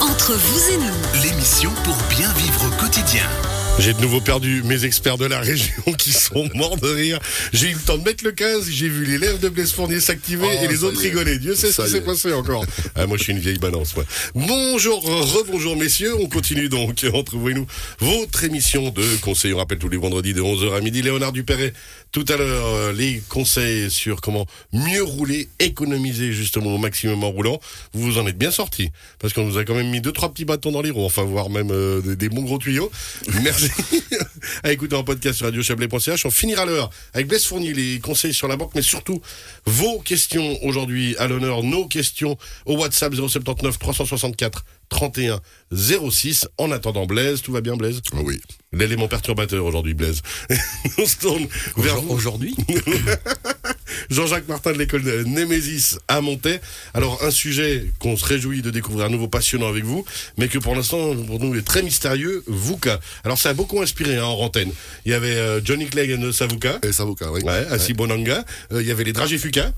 Entre vous et nous, L'émission pour bien vivre au quotidien. J'ai de nouveau perdu mes experts de la région qui sont morts de rire. J'ai eu le temps de mettre le casque, j'ai vu les lèvres de Blaise Fournier s'activer Oh, et les autres rigoler. Dieu sait ce Ça qui s'est est. passé encore. Ah, moi, je suis une vieille balance. moi. Bonjour, rebonjour messieurs. On continue donc entre vous et nous votre émission de conseils. On rappelle tous les vendredis de 11h à midi. Léonard Dupéret, tout à l'heure, euh, les conseils sur comment mieux rouler, économiser justement au maximum en roulant. Vous vous en êtes bien sorti parce qu'on nous a quand même mis deux trois petits bâtons dans les roues, enfin voire même euh, des, des bons gros tuyaux. Merci à écouter en podcast sur radiochablais.ch. On finira l'heure avec Blaise Fournier, les conseils sur la banque, mais surtout vos questions aujourd'hui à l'honneur, nos questions au WhatsApp 079 364 31 06. En attendant Blaise, tout va bien Blaise? Oui. L'élément perturbateur aujourd'hui Blaise. On se tourne vers. Aujourd'hui? Jean-Jacques Martin de l'école de Némésis à Montaix. Alors, un sujet qu'on se réjouit de découvrir à nouveau passionnant avec vous, mais que pour l'instant, pour nous, est très mystérieux, VUCA. Alors, ça a beaucoup inspiré hein, en rantaine. Il y avait euh, Johnny Clegg and Savuka, Et Savuka, oui. ouais, Assi Bonanga. Euh, il y avait les Dragées Fuka.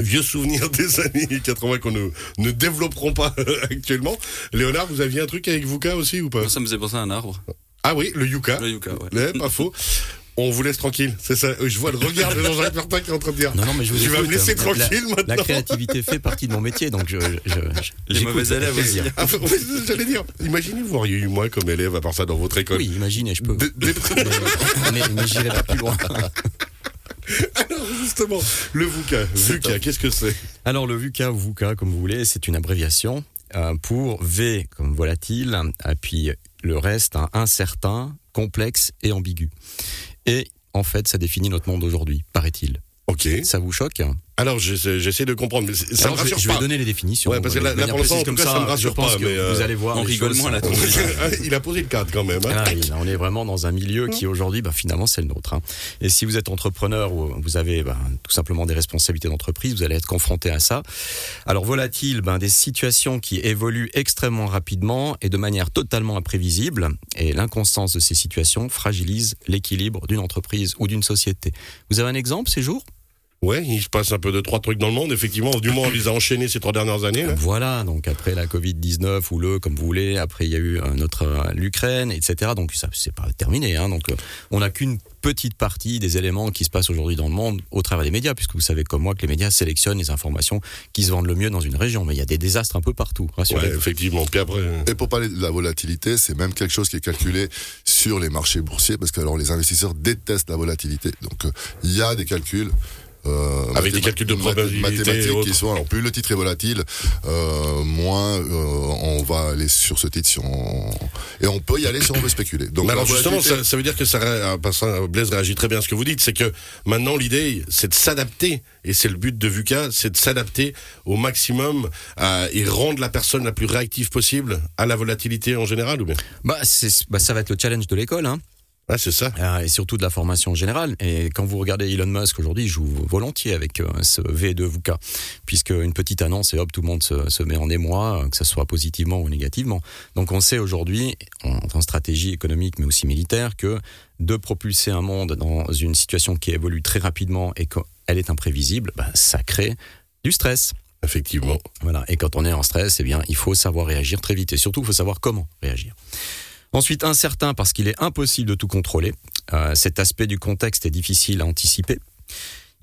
Vieux souvenirs des années 80 qu'on ne, ne développerons pas actuellement. Léonard, vous aviez un truc avec VUCA aussi ou pas? Ça me faisait penser à un arbre. Ah oui, le Yuka. Le yucca, ouais. Ouais, pas faux. On vous laisse tranquille, c'est ça. Je vois le regard de Jean-Jacques Martin qui est en train de dire. Non, non, mais je vous Tu vas me laisser La- tranquille la, maintenant. La créativité fait partie de mon métier, donc je. je, je- Les mauvais élèves aussi. Ah, J'allais dire, imaginez vous auriez eu moi comme élève à part ça dans votre école. Oui, imaginez, je peux. Des- Mais, j'irai pas plus loin. Alors justement, le VUCA, VUCA, qu'est-ce que c'est? Alors, le VUCA ou VUCA, comme vous voulez, c'est une abréviation euh, pour V comme volatile, et puis le reste, incertain, complexe et ambigu. Et en fait, ça définit notre monde aujourd'hui, paraît-il. Ok. Ça vous choque Alors j'essaie de comprendre, mais ça Alors, me je, vais, rassure je vais pas. donner les définitions. Ouais, parce que là- pour l'instant, en tout cas, ça me rassure je pense pas, que mais, euh, vous allez voir. on les rigole choses, moins, là, euh, ton Il a posé le cadre quand même. hein. Ah oui, là, on est vraiment dans un milieu qui aujourd'hui, bah, finalement, c'est le nôtre. hein. Et si vous êtes entrepreneur ou vous avez bah, tout simplement des responsabilités d'entreprise, vous allez être confronté à ça. Alors volatile, ben, des situations qui évoluent extrêmement rapidement et de manière totalement imprévisible. Et l'inconstance de ces situations fragilise l'équilibre d'une entreprise ou d'une société. Vous avez un exemple ces jours? Ouais, il se passe un peu de trois trucs dans le monde, effectivement. Du moins, on les a enchaînés ces trois dernières années. Là. Voilà, donc après la Covid-19 ou le, comme vous voulez, après il y a eu euh, notre euh, l'Ukraine, etc. Donc ça c'est pas terminé. Hein, donc euh, on n'a qu'une petite partie des éléments qui se passent aujourd'hui dans le monde au travers des médias, puisque vous savez comme moi que les médias sélectionnent les informations qui se vendent le mieux dans une région. Mais il y a des désastres un peu partout. Ouais, Rassurez-vous. effectivement. Puis après, euh, Et pour parler de la volatilité, c'est même quelque chose qui est calculé sur les marchés boursiers, parce que alors les investisseurs détestent la volatilité. Donc euh, il y a des calculs. Euh, Avec des calculs de probabilité mathématiques qui sont alors plus le titre est volatile euh, moins euh, on va aller sur ce titre si on et on peut y aller si on veut spéculer donc Mais alors justement, volatilité- ça, ça veut dire que ça, parce que Blaise réagit très bien à ce que vous dites, c'est que maintenant l'idée, c'est de s'adapter, et c'est le but de VUCA, c'est de s'adapter au maximum à- et rendre la personne la plus réactive possible à la volatilité en général, ou bien? Bah, c'est- bah, ça va être le challenge de l'école. Hein. Ah, c'est ça. Euh, et surtout de la formation générale. Et quand vous regardez Elon Musk aujourd'hui, il joue volontiers avec euh, ce V2 VUCA, puisque une petite annonce et hop, tout le monde se, se met en émoi, euh, que ce soit positivement ou négativement. Donc on sait aujourd'hui, en, en stratégie économique mais aussi militaire, que de propulser un monde dans une situation qui évolue très rapidement et qu'elle est imprévisible, bah, ça crée du stress. Effectivement. Voilà. Et quand on est en stress, eh bien, il faut savoir réagir très vite. Et surtout, il faut savoir comment réagir. Ensuite, incertain parce qu'il est impossible de tout contrôler. Euh, cet aspect du contexte est difficile à anticiper.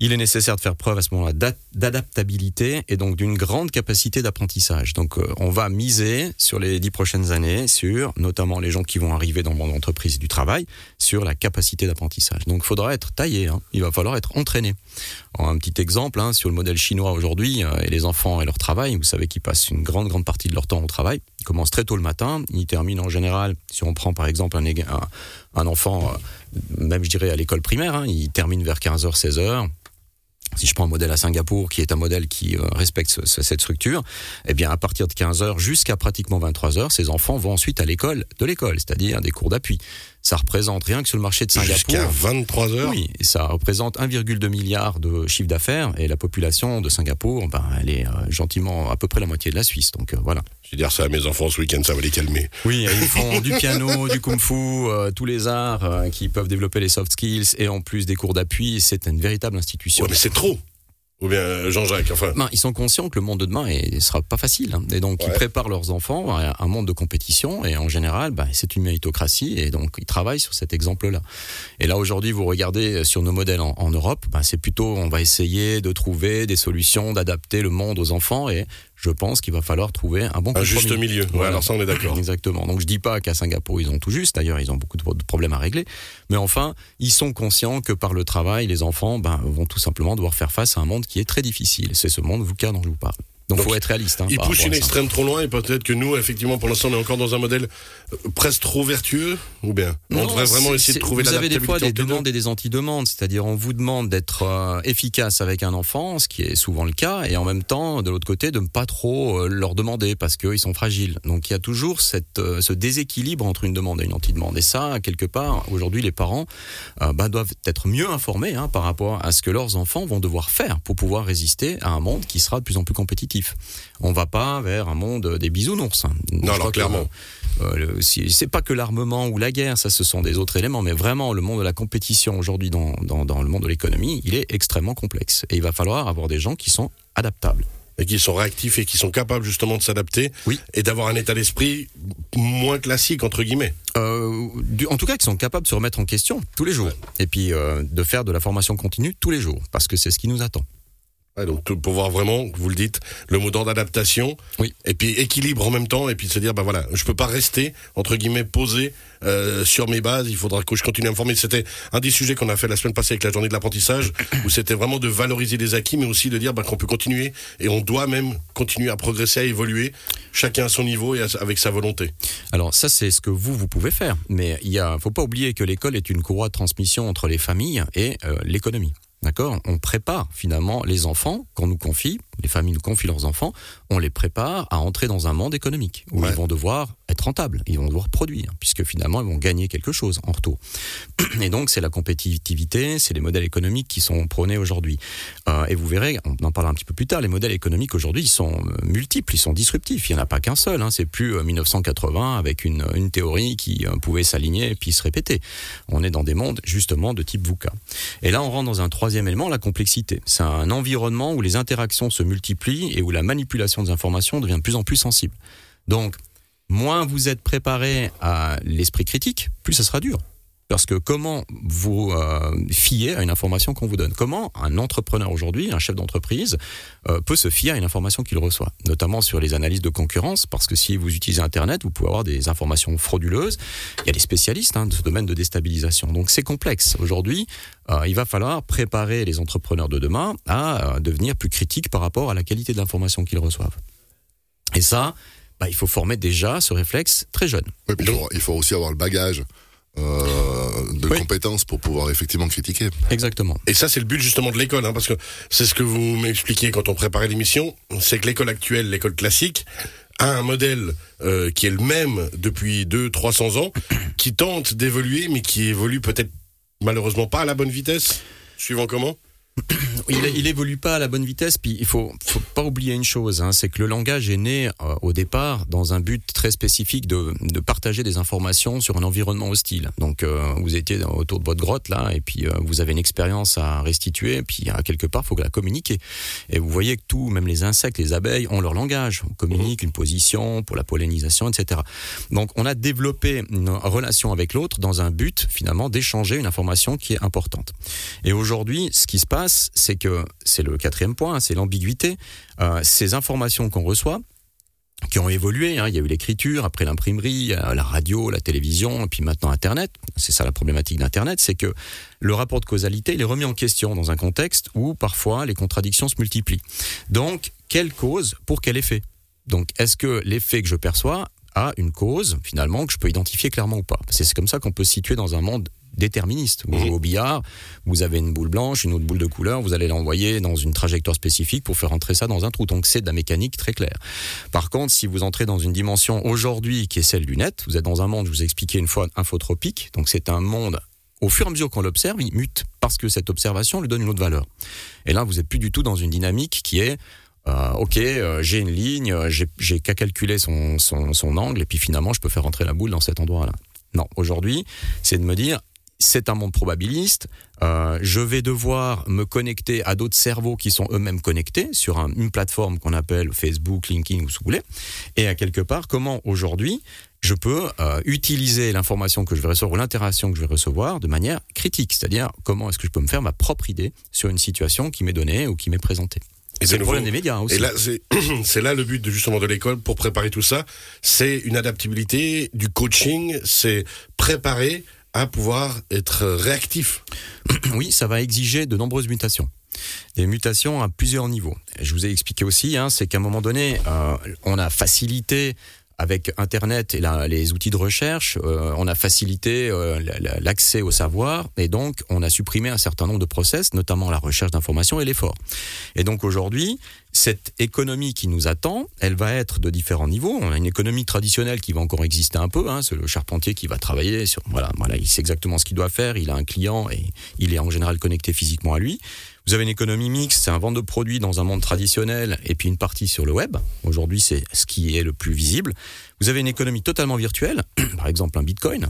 Il est nécessaire de faire preuve à ce moment-là d'a- d'adaptabilité et donc d'une grande capacité d'apprentissage. Donc, euh, on va miser sur les dix prochaines années sur notamment les gens qui vont arriver dans l'entreprise et du travail, sur la capacité d'apprentissage. Donc, il faudra être taillé. hein. Il va falloir être entraîné. En Un petit exemple hein, sur le modèle chinois aujourd'hui euh, et les enfants et leur travail. Vous savez qu'ils passent une grande grande partie de leur temps au travail. Ils commencent très tôt le matin. Ils terminent en général. Si on prend par exemple un enfant, euh, même je dirais à l'école primaire, hein, il termine vers 15h, 16h. Si je prends un modèle à Singapour, qui est un modèle qui euh, respecte ce- ce- cette structure, eh bien, à partir de 15 heures jusqu'à pratiquement 23 heures, ces enfants vont ensuite à l'école de l'école, c'est-à-dire des cours d'appui. Ça représente rien que sur le marché de Singapour. Jusqu'à 23 heures. Oui, ça représente 1,2 milliard de chiffre d'affaires et la population de Singapour, ben, elle est euh, gentiment à peu près la moitié de la Suisse. Donc euh, voilà. Je vais dire ça à mes enfants ce week-end, ça va les calmer. Oui, ils font du piano, du kung-fu, euh, tous les arts qui peuvent développer les soft skills et en plus des cours d'appui. C'est une véritable institution. Ouais, mais c'est trop. Ou bien euh, Jean-Jacques, enfin. Ben, ils sont conscients que le monde de demain ne sera pas facile. hein. Et donc, ils préparent leurs enfants à un monde de compétition. Et en général, ben, c'est une méritocratie. Et donc, ils travaillent sur cet exemple-là. Et là, aujourd'hui, vous regardez sur nos modèles en, en Europe, ben, c'est plutôt, on va essayer de trouver des solutions, d'adapter le monde aux enfants. Et je pense qu'il va falloir trouver un bon Un juste milieu. Ouais, Voilà. alors ça, on est d'accord. Exactement. Donc je dis pas qu'à Singapour ils ont tout juste. D'ailleurs ils ont beaucoup de de problèmes à régler. Mais enfin ils sont conscients que par le travail les enfants ben, vont tout simplement devoir faire face à un monde qui est très difficile. C'est ce monde VUCA dont je vous parle. Donc, Donc, faut être réaliste. Hein, Il pousse une extrême trop loin et peut-être que nous, effectivement, pour l'instant, on est encore dans un modèle euh, presque trop vertueux, ou bien? On devrait vraiment essayer de trouver Vous avez des fois des demandes et des anti-demandes, c'est-à-dire on vous demande d'être euh, efficace avec un enfant, ce qui est souvent le cas, et en même temps, de l'autre côté, de ne pas trop euh, leur demander parce qu'ils sont fragiles. Donc il y a toujours cette, euh, ce déséquilibre entre une demande et une anti-demande. Et ça, quelque part, aujourd'hui, les parents bah, doivent être mieux informés hein, par rapport à ce que leurs enfants vont devoir faire pour pouvoir résister à un monde qui sera de plus en plus compétitif. On va pas vers un monde des bisounours. Je alors, clairement. euh, si- c'est pas que l'armement ou la guerre, ça ce sont des autres éléments, mais vraiment le monde de la compétition aujourd'hui dans, dans, dans le monde de l'économie, il est extrêmement complexe. Et il va falloir avoir des gens qui sont adaptables. Et qui sont réactifs et qui sont capables justement de s'adapter Oui. et d'avoir un état d'esprit moins classique, entre guillemets. Euh, du- en tout cas, qui sont capables de se remettre en question tous les jours. Et puis euh, de faire de la formation continue tous les jours, parce que c'est ce qui nous attend. Ouais, donc tout- pour voir vraiment, vous le dites, le mot d'ordre d'adaptation, Oui. et puis équilibre en même temps, et puis de se dire, bah voilà, je peux pas rester entre guillemets posé euh, sur mes bases. Il faudra que je continue à me former. C'était un des sujets qu'on a fait la semaine passée avec la journée de l'apprentissage, où c'était vraiment de valoriser les acquis, mais aussi de dire bah, qu'on peut continuer et on doit même continuer à progresser, à évoluer, chacun à son niveau et à- avec sa volonté. Alors ça, c'est ce que vous, vous pouvez faire. Mais il y a, faut pas oublier que l'école est une courroie de transmission entre les familles et euh, l'économie. D'accord? On prépare finalement les enfants qu'on nous confie, les familles nous confient leurs enfants, on les prépare à entrer dans un monde économique où Ouais. ils vont devoir être rentables, ils vont devoir produire, puisque finalement ils vont gagner quelque chose en retour. Et donc c'est la compétitivité, c'est les modèles économiques qui sont prônés aujourd'hui. Euh, et vous verrez, on en parlera un petit peu plus tard, les modèles économiques aujourd'hui ils sont euh, multiples, ils sont disruptifs. Il n'y en a pas qu'un seul. Hein. C'est plus euh, 1980 avec une, une théorie qui euh, pouvait s'aligner et puis se répéter. On est dans des mondes justement de type VUCA. Et là on rentre dans un troisième élément, la complexité. C'est un environnement où les interactions se multiplient et où la manipulation des informations devient de plus en plus sensible. Donc moins vous êtes préparé à l'esprit critique, plus ça sera dur. Parce que comment vous euh, fier à une information qu'on vous donne? Comment un entrepreneur aujourd'hui, un chef d'entreprise, euh, peut se fier à une information qu'il reçoit? Notamment sur les analyses de concurrence, parce que si vous utilisez Internet, vous pouvez avoir des informations frauduleuses. Il y a des spécialistes hein, de ce domaine de déstabilisation. Donc c'est complexe. Aujourd'hui, euh, il va falloir préparer les entrepreneurs de demain à devenir plus critiques par rapport à la qualité de l'information qu'ils reçoivent. Et ça, bah, il faut former déjà ce réflexe très jeune. Ouais, puis il, faut, aussi avoir le bagage de Oui. compétences pour pouvoir effectivement critiquer. Exactement. Et ça, c'est le but justement de l'école, hein, parce que c'est ce que vous m'expliquiez quand on préparait l'émission, c'est que l'école actuelle, l'école classique, a un modèle euh, qui est le même depuis 200-300 ans, qui tente d'évoluer, mais qui évolue peut-être malheureusement pas à la bonne vitesse, suivant comment? Il, il évolue pas à la bonne vitesse. Puis il faut, faut pas oublier une chose, hein, c'est que le langage est né euh, au départ dans un but très spécifique de, partager des informations sur un environnement hostile. Donc euh, vous étiez autour de votre grotte là, et puis euh, vous avez une expérience à restituer, puis à quelque part faut la communiquer. Et vous voyez que tout, même les insectes, les abeilles, ont leur langage. On communique une position pour la pollinisation, etc. Donc on a développé une relation avec l'autre dans un but finalement d'échanger une information qui est importante. Et aujourd'hui, ce qui se passe, c'est que c'est le quatrième point, c'est l'ambiguïté. Euh, ces informations qu'on reçoit, qui ont évolué. hein, Il y a eu l'écriture, après l'imprimerie, la radio, la télévision, et puis maintenant Internet. C'est ça la problématique d'Internet, c'est que le rapport de causalité, il est remis en question dans un contexte où parfois les contradictions se multiplient. Donc, quelle cause pour quel effet? Donc, est-ce que l'effet que je perçois a une cause, finalement, que je peux identifier clairement ou pas? C'est comme ça qu'on peut se situer dans un monde déterministe. Vous Mhm. jouez au billard, vous avez une boule blanche, une autre boule de couleur, vous allez l'envoyer dans une trajectoire spécifique pour faire entrer ça dans un trou. Donc c'est de la mécanique très claire. Par contre, si vous entrez dans une dimension aujourd'hui qui est celle du net, vous êtes dans un monde, je vous ai expliqué une fois, infotropique. Donc c'est un monde, au fur et à mesure qu'on l'observe, il mute parce que cette observation lui donne une autre valeur. Et là, vous êtes plus du tout dans une dynamique qui est euh, ok, euh, j'ai une ligne, euh, j'ai j'ai qu'à calculer son, son, son angle, et puis finalement, je peux faire rentrer la boule dans cet endroit-là. Non, aujourd'hui, c'est de me dire, c'est un monde probabiliste. Euh, je vais devoir me connecter à d'autres cerveaux qui sont eux-mêmes connectés sur un- une plateforme qu'on appelle Facebook, LinkedIn ou ce que vous voulez. Et à quelque part, comment aujourd'hui je peux euh, utiliser l'information que je vais recevoir ou l'interaction que je vais recevoir de manière critique, c'est-à-dire comment est-ce que je peux me faire ma propre idée sur une situation qui m'est donnée ou qui m'est présentée? Et C'est le problème des médias aussi. Et là, c'est c'est là le but de, justement de l'école pour préparer tout ça. C'est une adaptabilité, du coaching, c'est préparer à pouvoir être réactif. Oui, ça va exiger de nombreuses mutations. Des mutations à plusieurs niveaux. Je vous ai expliqué aussi, hein, c'est qu'à un moment donné, euh, on a facilité avec Internet et les outils de recherche, euh, on a facilité euh, la- la- l'accès au savoir et donc on a supprimé un certain nombre de process, notamment la recherche d'informations et l'effort. Et donc aujourd'hui, cette économie qui nous attend, elle va être de différents niveaux. On a une économie traditionnelle qui va encore exister un peu. Hein, c'est le charpentier qui va travailler sur. Voilà, voilà, il sait exactement ce qu'il doit faire. Il a un client et il est en général connecté physiquement à lui. Vous avez une économie mixte, c'est un vente de produits dans un monde traditionnel et puis une partie sur le web. Aujourd'hui, c'est ce qui est le plus visible. Vous avez une économie totalement virtuelle, par exemple un Bitcoin.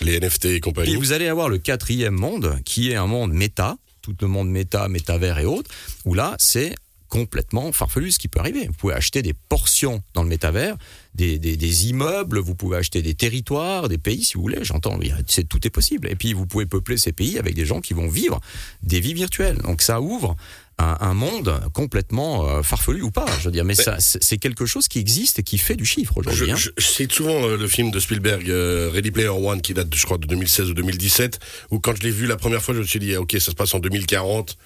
Les NFT et compagnie. vous allez avoir le quatrième monde, qui est un monde méta, tout le monde méta, métavers et autres, où là, c'est complètement farfelu ce qui peut arriver. Vous pouvez acheter des portions dans le métavers, des, des, des immeubles, vous pouvez acheter des territoires, des pays si vous voulez, j'entends, c'est, tout est possible. Et puis vous pouvez peupler ces pays avec des gens qui vont vivre des vies virtuelles. Donc ça ouvre un, un monde complètement euh, farfelu ou pas, je veux dire, mais, ça, c'est, quelque chose qui existe et qui fait du chiffre aujourd'hui. hein. je- je cite souvent euh, le film de Spielberg, euh, Ready Player One, qui date, je crois, de 2016 ou 2017, où quand je l'ai vu la première fois, je me suis dit, ah, ok, ça se passe en 2040, s-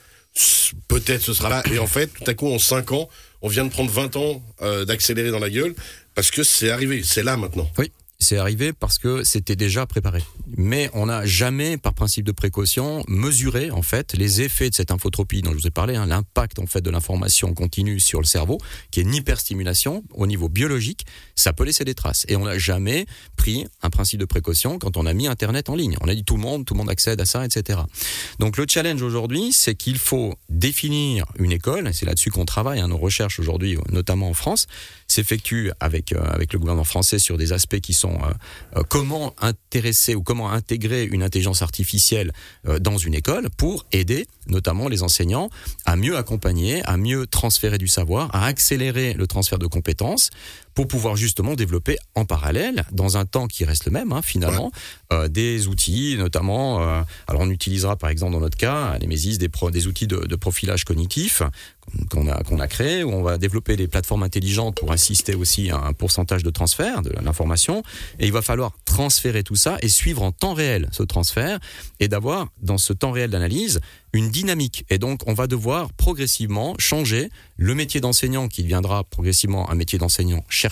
peut-être ce sera là. Et en fait, tout à coup, en 5 ans, on vient de prendre 20 ans euh, d'accélérer dans la gueule, parce que c'est arrivé, c'est là maintenant. Oui, c'est arrivé parce que c'était déjà préparé. Mais on n'a jamais, par principe de précaution, mesuré en fait les effets de cette infotropie dont je vous ai parlé, hein, l'impact en fait de l'information continue sur le cerveau, qui est une hyperstimulation au niveau biologique. Ça peut laisser des traces. Et on n'a jamais pris un principe de précaution quand on a mis Internet en ligne. On a dit tout le monde, tout le monde accède à ça, etc. Donc le challenge aujourd'hui, c'est qu'il faut définir une école, et c'est là-dessus qu'on travaille, hein, nos recherches aujourd'hui, notamment en France, s'effectuent avec, euh, avec le gouvernement français sur des aspects qui sont euh, euh, comment intéresser ou comment intégrer une intelligence artificielle euh, dans une école pour aider notamment les enseignants à mieux accompagner, à mieux transférer du savoir, à accélérer le transfert de compétences pour pouvoir justement développer en parallèle, dans un temps qui reste le même hein, finalement, euh, des outils, notamment, euh, alors on utilisera par exemple dans notre cas, à Nemesis, des, pro- des outils de, de profilage cognitif qu'on a, qu'on a créé, où on va développer des plateformes intelligentes pour assister aussi à un pourcentage de transfert de l'information. Et il va falloir transférer tout ça et suivre en temps réel ce transfert et d'avoir dans ce temps réel d'analyse une dynamique. Et donc on va devoir progressivement changer le métier d'enseignant qui deviendra progressivement un métier d'enseignant-chercheur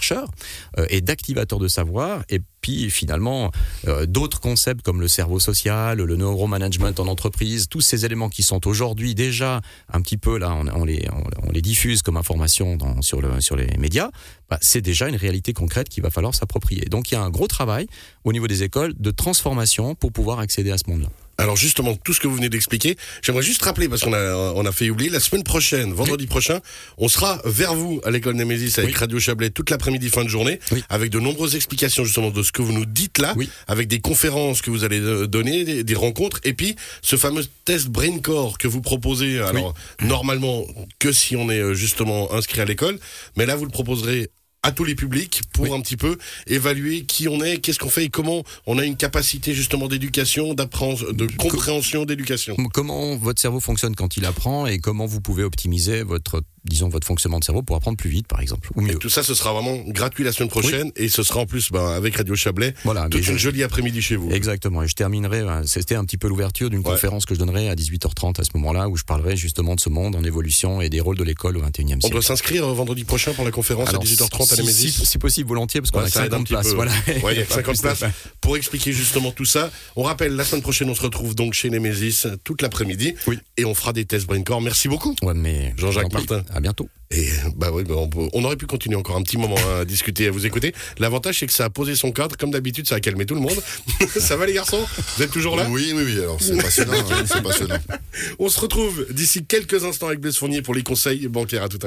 euh, et d'activateur de savoir. Et puis finalement euh, d'autres concepts comme le cerveau social, le neuromanagement en entreprise, tous ces éléments qui sont aujourd'hui déjà un petit peu là, on, les, diffuse comme information sur les médias, bah, c'est déjà une réalité concrète qu'il va falloir s'approprier. Donc il y a un gros travail au niveau des écoles de transformation pour pouvoir accéder à ce monde-là. Alors justement, tout ce que vous venez d'expliquer, j'aimerais juste rappeler, parce qu'on a, on a fait oublier, la semaine prochaine, vendredi prochain, on sera vers vous à l'école Némésis avec Oui. Radio Chablais toute l'après-midi, fin de journée, Oui. avec de nombreuses explications justement de ce que vous nous dites là, Oui. avec des conférences que vous allez euh, donner, des, des rencontres, et puis ce fameux test BrainCore que vous proposez, alors normalement que si on est euh, justement inscrit à l'école, mais là vous le proposerez à tous les publics pour Oui. un petit peu évaluer qui on est, qu'est-ce qu'on fait et comment on a une capacité justement d'éducation, de compréhension d'éducation. Comment votre cerveau fonctionne quand il apprend et comment vous pouvez optimiser votre, disons, votre fonctionnement de cerveau pour apprendre plus vite, par exemple, ou Et tout ça, ce sera vraiment gratuit la semaine prochaine et ce sera en plus ben, avec Radio Chablais Voilà, toute je- une jolie après-midi chez vous. Exactement. Et je terminerai, euh, c'était un petit peu l'ouverture d'une Ouais. conférence que je donnerai à 18h30 à ce moment-là, où je parlerai justement de ce monde en évolution et des rôles de l'école au 21e On siècle. doit s'inscrire euh, vendredi prochain pour la conférence Alors, à 18h30 à Nemesis. si, si possible, volontiers, parce qu'on Ouais, a que ça aide un 50 petit places. Voilà. Ouais, il y a que Pas 50 plus de places pour expliquer justement tout ça. On rappelle, la semaine prochaine, on se retrouve donc chez Nemesis toute l'après-midi Oui. et on fera des tests BrainCore. Merci beaucoup. Ouais, mais Jean-Jacques. Martin. À bientôt. Et bah oui, bah, on, peut- on aurait pu continuer encore un petit moment à discuter, à vous écouter. L'avantage, c'est que ça a posé son cadre. Comme d'habitude, ça a calmé tout le monde. ça va les garçons? Vous êtes toujours là? Oui, oui, oui. Alors, c'est passionnant. hein, c'est passionnant. On se retrouve d'ici quelques instants avec Blaise Fournier pour les conseils bancaires. À tout à l'heure.